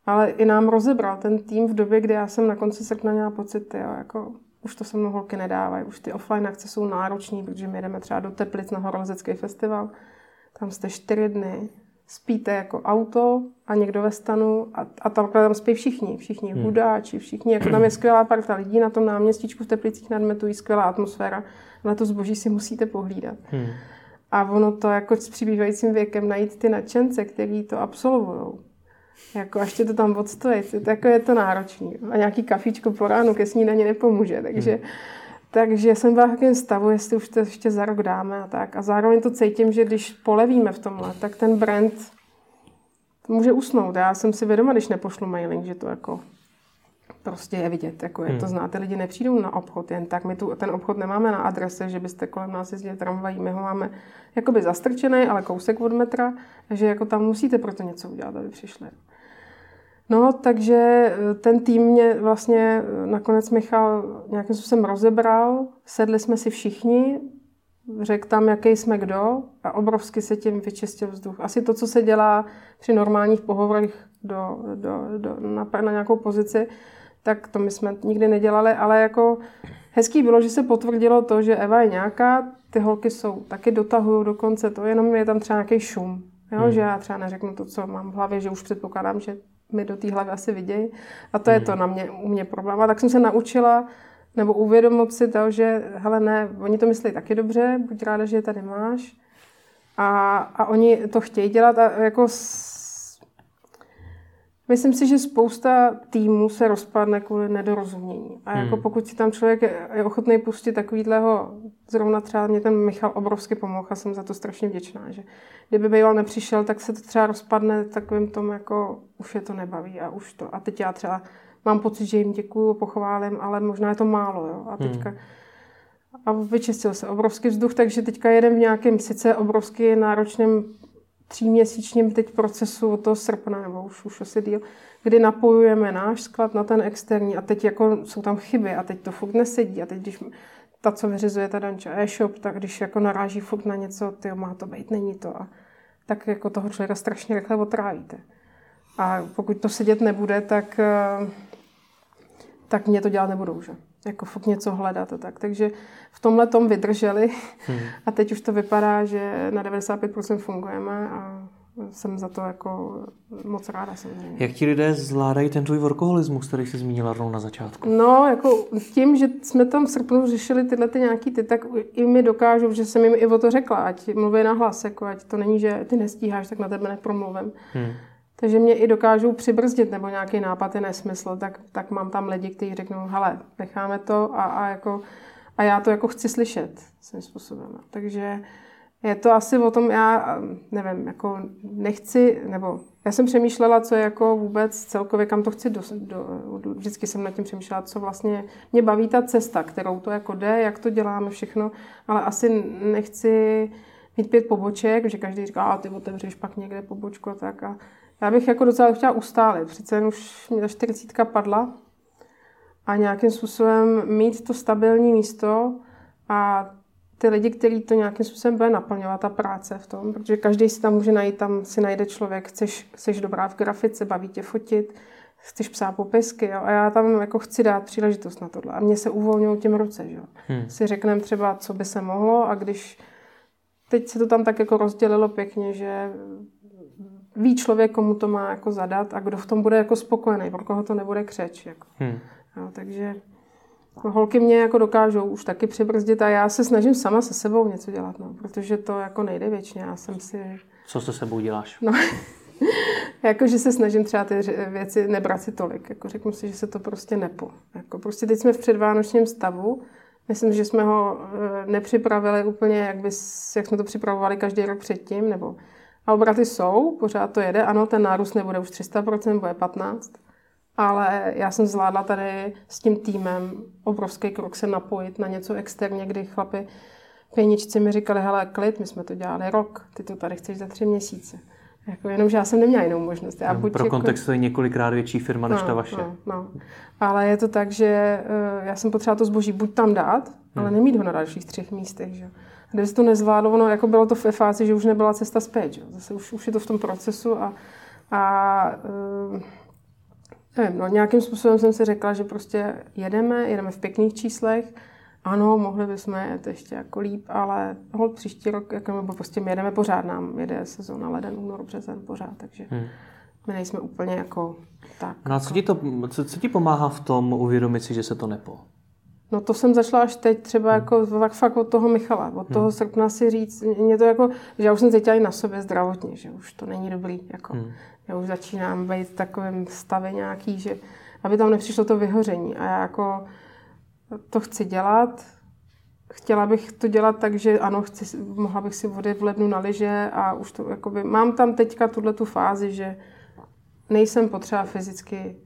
ale i nám rozebral ten tým v době, kdy já jsem na konci srpna měla pocit, jo, jako už to se mnou holky nedávají, už ty offline akce jsou náročné, protože my jdeme třeba do Teplic na horolezecký festival, tam jste čtyři dny, spíte jako auto a někdo ve stanu a, a tam, tam spí všichni, všichni hmm. hudáči, všichni, jako tam je skvělá parta lidí na tom náměstíčku v Teplicích nad Metují, skvělá atmosféra, ale to zboží si musíte pohlídat. Hmm. A ono to jako s přibývajícím věkem najít ty nadšence, kteří to absolvují, jako až tě to tam odstojí, to, jako je to náročný. A nějaký kafíčko po ránu ke snídani nepomůže, takže, hmm. takže jsem byla v takovém stavu, jestli už to ještě za rok dáme a tak. A zároveň to cítím, že když polevíme v tomhle, tak ten brand může usnout. Já jsem si vědoma, když nepošlu mailing, že to jako prostě je vidět, jako je to hmm. znáte, lidi nepřijdou na obchod jen tak, my tu, ten obchod nemáme na adrese, že byste kolem nás jezdili tramvají, my ho máme jakoby zastrčený, ale kousek od metra, takže jako tam musíte proto něco udělat, aby přišli. No, takže eh, ten tým mě vlastně eh, nakonec Michal nějakým způsobem rozebral, sedli jsme si všichni, řekl tam, jaký jsme kdo a obrovsky se tím vyčistil vzduch. Asi to, co se dělá při normálních pohovorech do, do, do, na, na nějakou pozici, tak to my jsme nikdy nedělali, ale jako hezký bylo, že se potvrdilo to, že Eva je nějaká, ty holky jsou, taky dotahují do konce to, jenom je tam třeba nějaký šum. Jo? Hmm. Že já třeba neřeknu to, co mám v hlavě, že už předpokládám, že mi do té hlavy asi vidějí. A to hmm. je to na mě, u mě problém. A tak jsem se naučila, nebo uvědomit si to, že hele ne, oni to myslí taky dobře, buď ráda, že je tady máš. A, a oni to chtějí dělat a jako Myslím si, že spousta týmů se rozpadne kvůli nedorozumění. A jako hmm. pokud si tam člověk je ochotný pustit takovýhleho, zrovna třeba mě ten Michal obrovsky pomohl a jsem za to strašně vděčná, že kdyby býval nepřišel, tak se to třeba rozpadne takovým tom, jako už je to nebaví a už to. A teď já třeba mám pocit, že jim děkuju, pochválím, ale možná je to málo. Jo? A teďka hmm. a vyčistil se obrovský vzduch, takže teďka jedem v nějakém sice obrovský náročném tříměsíčním teď procesu od toho srpna, nebo už, už asi díl, kdy napojujeme náš sklad na ten externí a teď jako jsou tam chyby a teď to furt nesedí a teď když ta, co vyřizuje ta Danča e-shop, tak když jako naráží furt na něco, ty má to být, není to a tak jako toho člověka strašně rychle otrávíte. A pokud to sedět nebude, tak, eh, tak mě to dělat nebudou, že? Jako fakt něco hledat a tak. Takže v tomhle tom vydrželi hmm. (laughs) a teď už to vypadá, že na 95% fungujeme a jsem za to jako moc ráda samozřejmě. Jak ti lidé zvládají ten tvůj workoholismus, který jsi zmínila rovnou na začátku? No, jako tím, že jsme tam v srpnu řešili tyhle ty nějaký ty, tak i mi dokážou, že jsem jim i o to řekla, ať mluví na hlas, jako ať to není, že ty nestíháš, tak na tebe nepromluvím. Hmm. Takže mě i dokážou přibrzdit, nebo nějaký nápad je nesmysl, tak, tak mám tam lidi, kteří řeknou, hele, necháme to a, a, jako, a já to jako chci slyšet svým způsobem. Takže je to asi o tom, já nevím, jako nechci, nebo já jsem přemýšlela, co je jako vůbec celkově, kam to chci do, do, vždycky jsem nad tím přemýšlela, co vlastně mě baví ta cesta, kterou to jako jde, jak to děláme všechno, ale asi nechci mít pět poboček, že každý říká, a ty otevřeš pak někde pobočku a tak a já bych jako docela chtěla ustálit. Přece jen už mě ta 40 padla a nějakým způsobem mít to stabilní místo a ty lidi, kteří to nějakým způsobem bude naplňovat, ta práce v tom, protože každý si tam může najít, tam si najde člověk, chceš, chceš dobrá v grafice, baví tě fotit, chceš psát popisky jo? a já tam jako chci dát příležitost na tohle. A mě se uvolňují těm ruce, že? Hmm. Si řekneme třeba, co by se mohlo a když teď se to tam tak jako rozdělilo pěkně, že ví člověk, komu to má jako zadat a kdo v tom bude jako spokojený, pro koho to nebude křeč. Jako. Hmm. Jo, takže holky mě jako dokážou už taky přibrzdit a já se snažím sama se sebou něco dělat, no, protože to jako nejde věčně. Já jsem si... Co se sebou děláš? No, (laughs) jako, že se snažím třeba ty věci nebrat si tolik. Jako řeknu si, že se to prostě nepo. Jako, prostě teď jsme v předvánočním stavu. Myslím, že jsme ho e, nepřipravili úplně, jak, bys, jak jsme to připravovali každý rok předtím, nebo a obraty jsou, pořád to jede. Ano, ten nárůst nebude už 300%, bude 15%. Ale já jsem zvládla tady s tím týmem obrovský krok se napojit na něco externě, kdy chlapi pěničci mi říkali, hele, klid, my jsme to dělali rok, ty to tady chceš za tři měsíce. Jako jenom, že já jsem neměla jinou možnost. Já no, buď pro jako... kontext to je několikrát větší firma než no, ta vaše. No, no. Ale je to tak, že uh, já jsem potřebovala to zboží buď tam dát, hmm. ale nemít ho na dalších třech místech. Že? Kde se to nezvládlo, ono jako bylo to ve fázi, že už nebyla cesta zpět, že? zase už, už je to v tom procesu a, a uh, nevím, no, nějakým způsobem jsem si řekla, že prostě jedeme, jedeme v pěkných číslech, ano, mohli bychom jet ještě jako líp, ale hold příští rok, jako, nebo prostě my jedeme pořád, nám jede sezóna leden, únor, březen pořád, takže hmm. my nejsme úplně jako tak. No a co ti, to, co, co ti pomáhá v tom uvědomit si, že se to nepo? No to jsem začala až teď, třeba hmm. jako fakt, fakt od toho Michala, od toho hmm. srpna si říct, mě to jako, že já už jsem cítila i na sobě zdravotně, že už to není dobrý, jako. Hmm. Já už začínám být v takovém stavě nějaký, že aby tam nepřišlo to vyhoření. A já jako to chci dělat, chtěla bych to dělat tak, že ano, chci, mohla bych si vody v lednu na liže a už to jakoby, mám tam teďka tuhle tu fázi, že nejsem potřeba fyzicky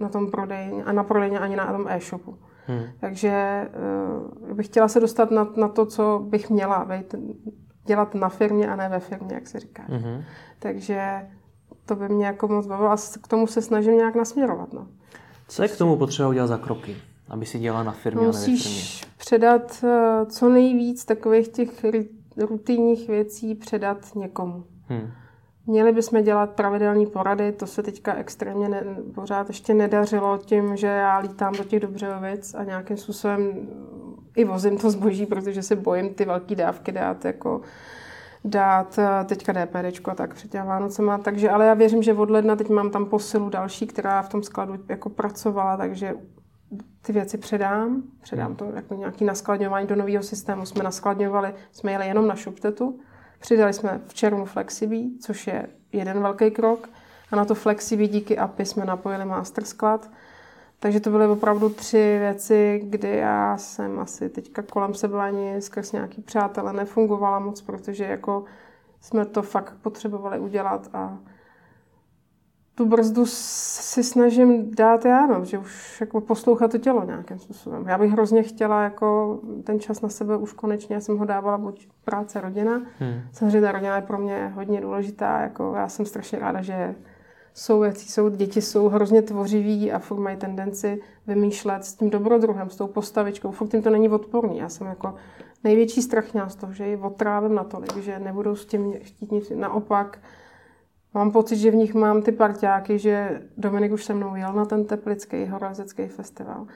na tom prodeji a na prodejně ani na tom e-shopu. Hmm. Takže uh, bych chtěla se dostat na, na to, co bych měla vejt, dělat na firmě a ne ve firmě, jak se říká. Hmm. Takže to by mě jako moc bavilo a k tomu se snažím nějak nasměrovat. No. Co je k tomu potřeba udělat za kroky, aby si dělala na firmě no, a ne ve firmě? předat eh, co nejvíc takových těch rutinních věcí předat někomu. Hmm. Měli bychom dělat pravidelné porady, to se teďka extrémně ne, pořád ještě nedařilo tím, že já lítám do těch Dobřejovic a nějakým způsobem i vozím to zboží, protože se bojím ty velké dávky dát jako dát eh, teďka DPD a tak před těma Vánocema, takže ale já věřím, že od ledna teď mám tam posilu další, která v tom skladu jako pracovala, takže ty věci předám, předám to jako nějaký naskladňování do nového systému. Jsme naskladňovali, jsme jeli jenom na šuptetu, přidali jsme v červnu Flexibí, což je jeden velký krok, a na to Flexibí díky API jsme napojili master sklad. Takže to byly opravdu tři věci, kdy já jsem asi teďka kolem sebe ani skrz nějaký přátelé nefungovala moc, protože jako jsme to fakt potřebovali udělat a tu brzdu si snažím dát já, no, že už jako poslouchat to tělo nějakým způsobem. Já bych hrozně chtěla jako ten čas na sebe už konečně, já jsem ho dávala buď práce, rodina. Hmm. Samozřejmě ta rodina je pro mě hodně důležitá, jako já jsem strašně ráda, že jsou věci, jsou, děti jsou hrozně tvořiví a furt mají tendenci vymýšlet s tím dobrodruhem, s tou postavičkou. Furt jim to není odporný. Já jsem jako největší strach měla z toho, že ji otrávím natolik, že nebudou s tím chtít nic. Naopak, mám pocit, že v nich mám ty parťáky, že Dominik už se mnou jel na ten teplický horolezecký festival.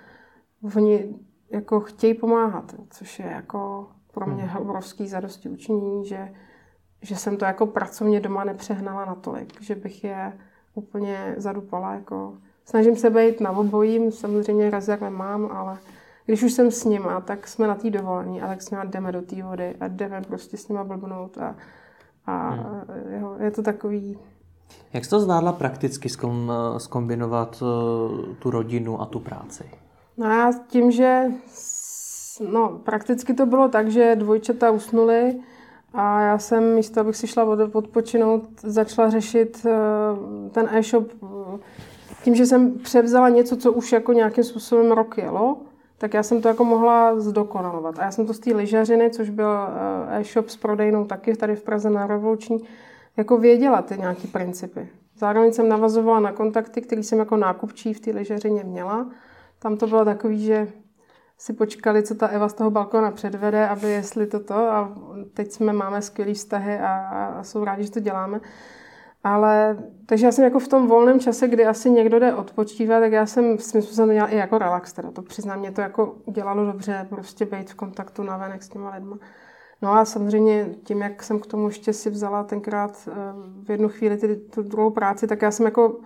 Oni jako chtějí pomáhat, což je jako pro mě hmm. obrovský zadosti učinění, že, že jsem to jako pracovně doma nepřehnala natolik, že bych je úplně zadupala. Jako. Snažím se být na obojím, samozřejmě rezervy mám, ale když už jsem s nima, tak jsme na té dovolení a tak s nima jdeme do té vody a jdeme prostě s nima blbnout a, a hmm. jo, je to takový... Jak jsi to zvládla prakticky zkombinovat eh, tu rodinu a tu práci? No já tím, že no, prakticky to bylo tak, že dvojčata usnuli, a já jsem místo, abych si šla odpočinout, začala řešit eh, ten e-shop eh, tím, že jsem převzala něco, co už jako nějakým způsobem rok jelo, tak já jsem to jako mohla zdokonalovat. A já jsem to z té lyžařiny, což byl eh, e-shop s prodejnou taky tady v Praze na Revoluční, jako věděla ty nějaký principy. Zároveň jsem navazovala na kontakty, které jsem jako nákupčí v té lyžařině měla. Tam to bylo takový, že si počkali, co ta Eva z toho balkona předvede, aby jestli toto a teď jsme máme skvělé vztahy a, a jsou rádi, že to děláme. Ale, takže já jsem jako v tom volném čase, kdy asi někdo jde odpočívat, tak já jsem svým způsobem to dělala i jako relax, teda to přiznám, mě to jako dělalo dobře, prostě být v kontaktu na venek s těma lidma. No a samozřejmě tím, jak jsem k tomu ještě si vzala tenkrát eh, v jednu chvíli ty, tu druhou práci, tak já jsem jako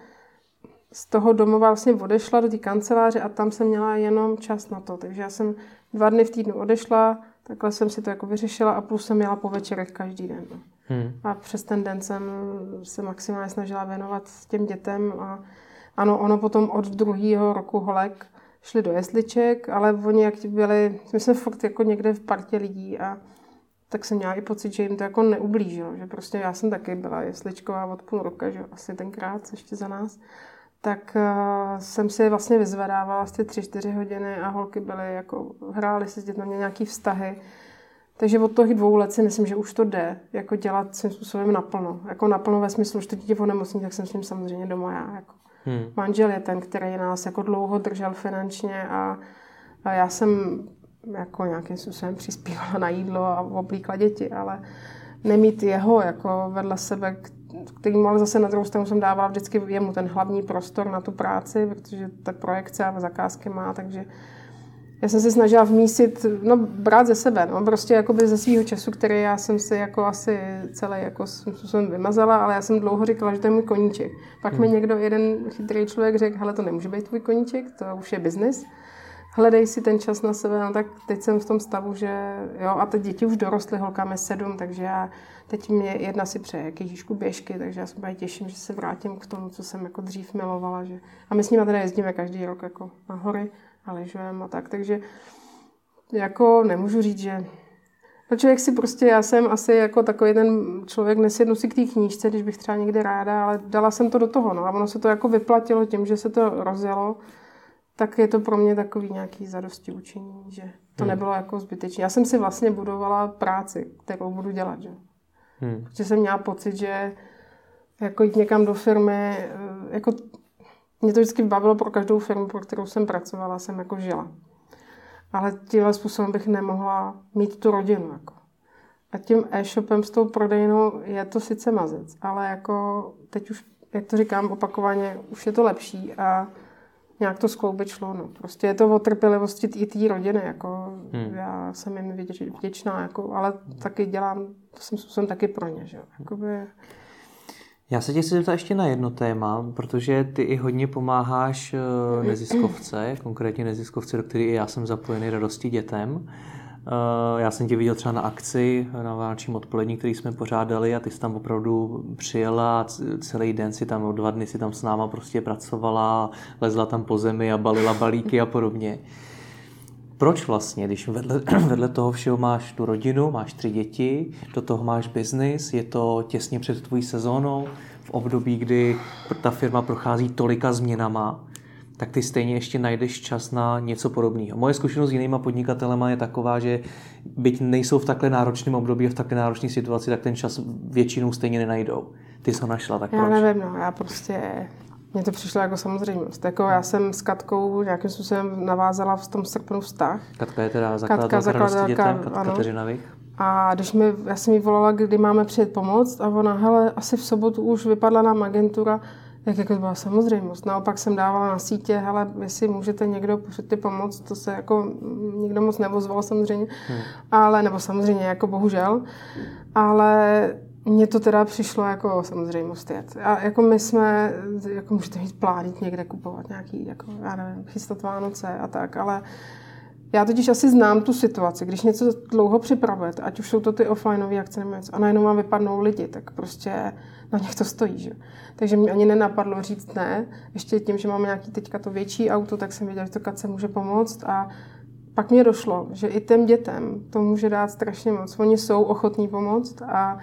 z toho domova vlastně odešla do té kanceláře a tam jsem měla jenom čas na to. Takže já jsem dva dny v týdnu odešla, takhle jsem si to jako vyřešila a plus jsem měla po večerech každý den. Hmm. A přes ten den jsem se maximálně snažila věnovat těm dětem a ano, ono potom od druhého roku holek šli do jesliček, ale oni jak byli, my jsme fakt jako někde v partě lidí a tak jsem měla i pocit, že jim to jako neublížilo, že prostě já jsem taky byla jesličková od půl roka, že asi tenkrát ještě za nás tak uh, jsem si vlastně vyzvedávala asi tři, čtyři hodiny a holky byly jako, hrály si s dětmi, měly nějaký vztahy. Takže od toho dvou let si myslím, že už to jde, jako dělat svým způsobem naplno. Jako naplno ve smyslu, že to dítě onemocní, tak jsem s ním samozřejmě doma já. Jako. Hmm. Manžel je ten, který nás jako dlouho držel finančně a, a já jsem jako nějakým způsobem přispívala na jídlo a oblíkla děti, ale nemít jeho jako vedle sebe, který ale zase na druhou stranu jsem dávala vždycky jemu ten hlavní prostor na tu práci, protože ta projekce a zakázky má, takže já jsem se snažila vmísit, no brát ze sebe, no prostě jakoby ze svého času, který já jsem si jako asi celý jako jsem vymazala, ale já jsem dlouho říkala, že to je můj koníček. Pak hmm. mi někdo, jeden chytrý člověk řekl, hele to nemůže být tvůj koníček, to už je biznis hledej si ten čas na sebe, no tak teď jsem v tom stavu, že jo, a teď děti už dorostly, holkám je sedm, takže já, teď mě jedna si přeje kýžišku běžky, takže já se úplně těším, že se vrátím k tomu, co jsem jako dřív milovala, že, a my s nimi teda jezdíme každý rok jako na hory a lyžujeme a tak, takže jako nemůžu říct, že No člověk si prostě, já jsem asi jako takový ten člověk, nesednu si k té knížce, když bych třeba někde ráda, ale dala jsem to do toho, no a ono se to jako vyplatilo tím, že se to rozjelo tak je to pro mě takový nějaký zadosti učení, že to hmm. nebylo jako zbytečné. Já jsem si vlastně budovala práci, kterou budu dělat, že? Hmm. Protože jsem měla pocit, že jako jít někam do firmy, eh, jako mě to vždycky bavilo pro každou firmu, pro kterou jsem pracovala, jsem jako žila. ale tímhle způsobem bych nemohla mít tu rodinu. Jako. A tím e-shopem s tou prodejnou je to sice mazec, ale jako teď už, jak to říkám opakovaně, už je to lepší a nějak to skloubit šlo. No. Prostě je to o trpělivosti i té rodiny. Jako, hmm. Já jsem jim vděčná, jako, ale taky dělám, to jsem způsobem taky pro ně. Že? Jakoby, já se tě chci zeptat ještě na jedno téma, protože ty i hodně pomáháš eh, neziskovce, konkrétně neziskovce, do i já jsem zapojený radosti dětem. Eh, já jsem tě viděl třeba na akci na vánočním odpolední, který jsme pořádali a ty jsi tam opravdu přijela celý den si tam, dva dny si tam s náma prostě pracovala, lezla tam po zemi a balila balíky a podobně. Proč vlastně, když vedle, (clears throat) vedle toho všeho máš tu rodinu, máš tři děti, do toho máš biznis, je to těsně před tvojí sezónou, v období, kdy ta firma prochází tolika změnama, tak ty stejně ještě najdeš čas na něco podobného. Moje zkušenost s jinýma podnikatelema je taková, že byť nejsou v takhle náročném období a v takhle náročné situaci, tak ten čas většinou stejně nenajdou. Ty jsi ho našla, tak já proč? Nevím, no, já prostě mně to přišlo jako samozřejmost. Jako já jsem s Katkou nějakým způsobem navázala v tom srpnu vztah. Katka je teda zakladatelka zakladatelka, dětem, Katka Kateřina A když mi, já jsem jí volala, kdy máme přijet pomoct a ona, hele, asi v sobotu už vypadla nám agentura, jak jako to byla samozřejmost. Naopak jsem dávala na sítě, hele, jestli můžete někdo ty pomoct, to se jako nikdo moc nevozval samozřejmě, hmm. ale, nebo samozřejmě, jako bohužel, ale mně to teda přišlo jako samozřejmost jet. A jako my jsme, jako můžete mít plánit někde kupovat nějaký, jako, já nevím, chystat Vánoce a tak, ale já totiž asi znám tu situaci, když něco dlouho připravujete, ať už jsou to ty offlineové akce nebo něco, a najednou vám vypadnou lidi, tak prostě na nich to stojí. Že? Takže mě ani nenapadlo říct ne. Ještě tím, že máme nějaký teďka to větší auto, tak jsem věděla, že to Katce může pomoct a pak mě došlo, že i těm dětem to může dát strašně moc. Oni jsou ochotní pomoct a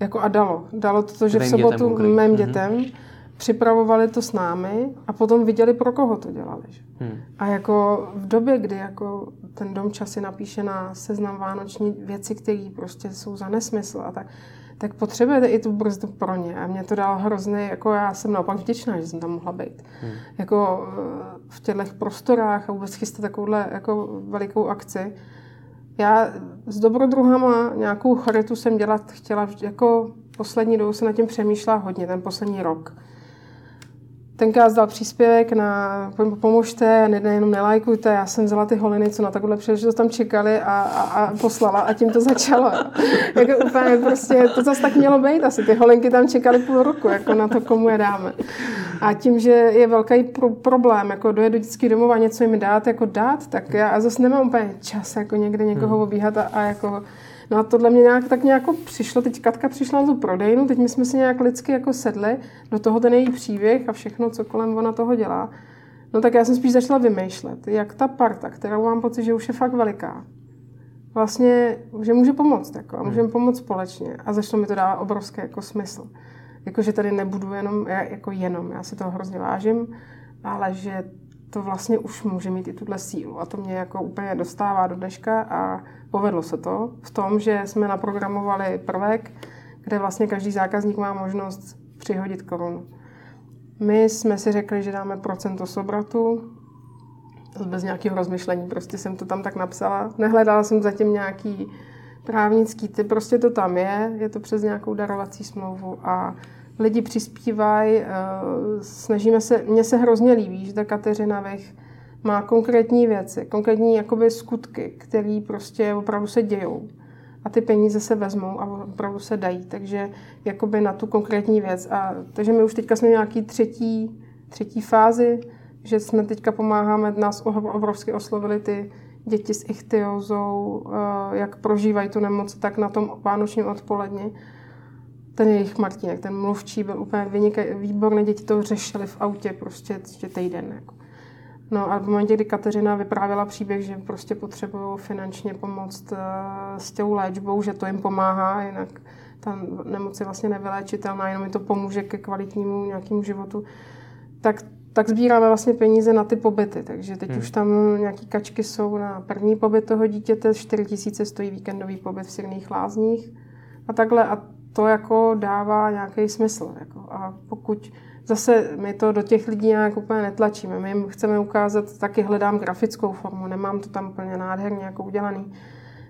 jako a dalo. Dalo to, že v sobotu dětem mým mhm. dětem mm-hmm. připravovali to s námi a potom viděli, pro koho to dělali. Že? Hmm. A jako v době, kdy jako ten dom časy napíše na seznam vánoční věci, které prostě jsou za nesmysl a tak, tak potřebujete i tu brzdu pro ně. A mě to dalo hrozně, jako já jsem naopak vděčná, že jsem tam mohla být. Hmm. Jako eh, v těchto prostorách a vůbec chystat takovouhle jako velikou akci, já s dobrodruhama nějakou charitu jsem dělat chtěla, jako poslední dobu jsem nad tím přemýšlela hodně, ten poslední rok. Tenkrát dal příspěvek na pomožte, nejenom nelajkujte, já jsem vzala ty holiny, co na takhle příležitost tam čekali a, a, a, poslala a tím to začalo. (laughs) jako úplně prostě, to zase tak mělo být asi, ty holinky tam čekali půl roku, jako na to, komu je dáme. A tím, že je velký pro, problém, jako dojet do dětský domov a něco jim dát, jako dát, tak já zase nemám úplně čas, jako někde někoho hmm. obíhat a, a jako No a tohle mě nějak tak nějak přišlo, teď Katka přišla na tu prodejnu, teď my jsme si nějak lidsky jako sedli, do toho ten její příběh a všechno, co kolem ona toho dělá. No tak já jsem spíš začala vymýšlet, jak ta parta, kterou mám pocit, že už je fakt veliká, vlastně, že může pomoct, jako, a můžeme hmm. pomoct společně. A začalo mi to dávat obrovský jako smysl. Jako, že tady nebudu jenom, jako jenom, já si toho hrozně vážím, ale že to vlastně už může mít i tuhle sílu. A to mě jako úplně dostává do dneška a povedlo se to v tom, že jsme naprogramovali prvek, kde vlastně každý zákazník má možnost přihodit korunu. My jsme si řekli, že dáme procento sobratu, bez nějakého rozmyšlení, prostě jsem to tam tak napsala. Nehledala jsem zatím nějaký právnický typ, prostě to tam je, je to přes nějakou darovací smlouvu a lidi přispívají, eh, snažíme se, mně se hrozně líbí, že ta Kateřina Vech má konkrétní věci, konkrétní jakoby skutky, které prostě opravdu se dějou. A ty peníze se vezmou a opravdu se dají. Takže jakoby na tu konkrétní věc. A, takže my už teďka jsme nějaký třetí, třetí fázi, že jsme teďka pomáháme, nás obrovsky oslovili ty děti s ichtyozou, eh, jak prožívají tu nemoc, tak na tom vánočním odpoledni ten jejich Martinek, ten mluvčí byl úplně vynikaj, výborný, děti to řešili v autě prostě ještě týden. Jako. No a v momentě, kdy Kateřina vyprávěla příběh, že prostě potřebují finančně pomoct uh, s tou léčbou, že to jim pomáhá, jinak ta nemoc je vlastně nevyléčitelná, jenom mi to pomůže ke kvalitnímu nějakému životu, tak tak sbíráme vlastně peníze na ty pobyty. Takže teď hmm. už tam nějaký kačky jsou na první pobyt toho dítěte, 4 tisíce stojí víkendový pobyt v Sirných lázních a takhle. A to jako dává nějaký smysl. Jako. A pokud zase my to do těch lidí nějak úplně netlačíme. My jim chceme ukázat, taky hledám grafickou formu, nemám to tam úplně nádherně jako udělaný.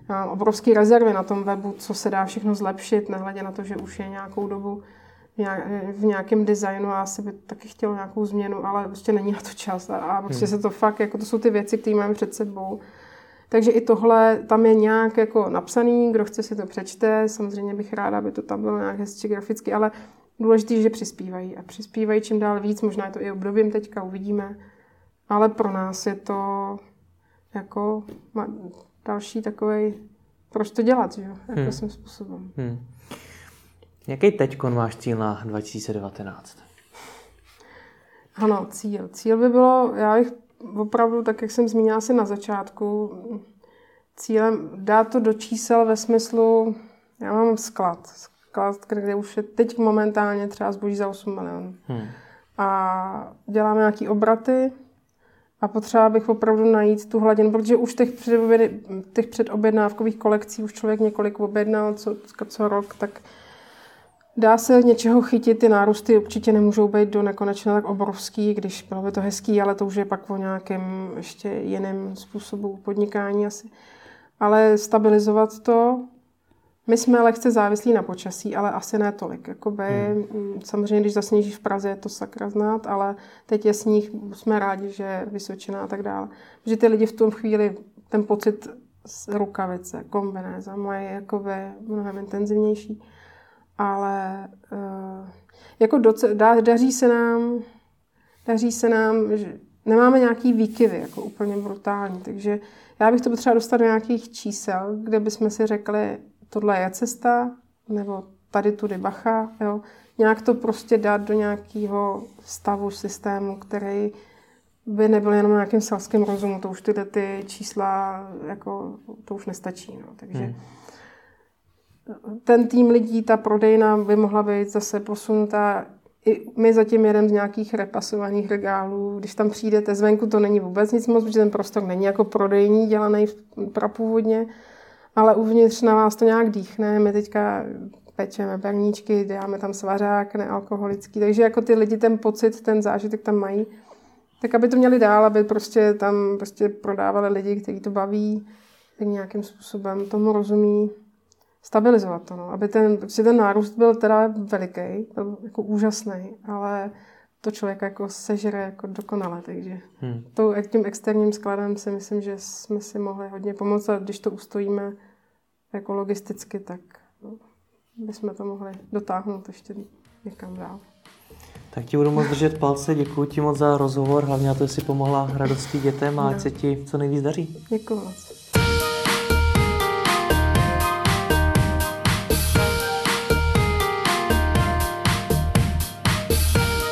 Mám obrovské rezervy na tom webu, co se dá všechno zlepšit, nehledě na to, že už je nějakou dobu v nějakém designu a asi by taky chtělo nějakou změnu, ale prostě není na to čas a, a prostě hmm. se to fakt, jako to jsou ty věci, které máme před sebou. Takže i tohle tam je nějak jako napsaný, kdo chce si to přečte, samozřejmě bych ráda, aby to tam bylo nějak hezčí graficky, ale důležité, že přispívají a přispívají čím dál víc, možná je to i obdobím teďka, uvidíme, ale pro nás je to jako další takový, proč to dělat, že jo, jako hmm. svým způsobem. Hmm. Jaký teď máš cíl na 2019? Ano, cíl. Cíl by bylo, já bych opravdu, tak jak jsem zmínila asi na začátku, cílem dát to do čísel ve smyslu, já mám sklad, sklad, kde už je teď momentálně třeba zboží za 8 milionů. Hmm. A děláme nějaký obraty a potřeba bych opravdu najít tu hladinu, protože už těch, předoběd, těch předobjednávkových kolekcí už člověk několik objednal co, co rok, tak Dá se něčeho chytit, ty nárůsty určitě nemůžou být do nekonečna tak obrovský, když bylo by to hezký, ale to už je pak o nějakém ještě jiném způsobu podnikání asi. Ale stabilizovat to, my jsme lehce závislí na počasí, ale asi ne tolik. Jakoby, hmm. Samozřejmě, když zasněží v Praze, je to sakra znát, ale teď je sníh, jsme rádi, že je Vysočina a tak dále. Protože ty lidi v tom chvíli ten pocit z rukavice, kombinéza mají jakoby mnohem intenzivnější ale uh, jako doce, dá, daří se nám, daří se nám, že nemáme nějaký výkyvy, jako úplně brutální, takže já bych to potřeba dostat do nějakých čísel, kde bychom si řekli, tohle je cesta, nebo tady tudy bacha, jo. Nějak to prostě dát do nějakého stavu systému, který by nebyl jenom na nějakém selském rozumu, to už tyhle ty čísla, jako, to už nestačí, no. takže hmm ten tým lidí, ta prodejna by mohla být zase posunutá. I my zatím jedeme z nějakých repasovaných regálů. Když tam přijdete zvenku, to není vůbec nic moc, protože ten prostor není jako prodejní, dělaný prapůvodně, ale uvnitř na vás to nějak dýchne. My teďka pečeme perníčky, děláme tam svařák nealkoholický, takže jako ty lidi ten pocit, ten zážitek tam mají. Tak aby to měli dál, aby prostě tam prostě prodávali lidi, kteří to baví, tak nějakým způsobem tomu rozumí stabilizovat to, no. aby ten, protože ten nárůst byl teda veliký, byl jako úžasný, ale to člověka jako sežere jako dokonale, takže hmm. to, tím externím skladem si myslím, že jsme si mohli hodně pomoct a když to ustojíme jako logisticky, tak no, bychom to mohli dotáhnout ještě někam dál. Tak ti budu moc držet palce, děkuji ti moc za rozhovor, hlavně a to, že jsi pomohla radosti dětem a ať se ti co nejvíc daří. Děkuji moc.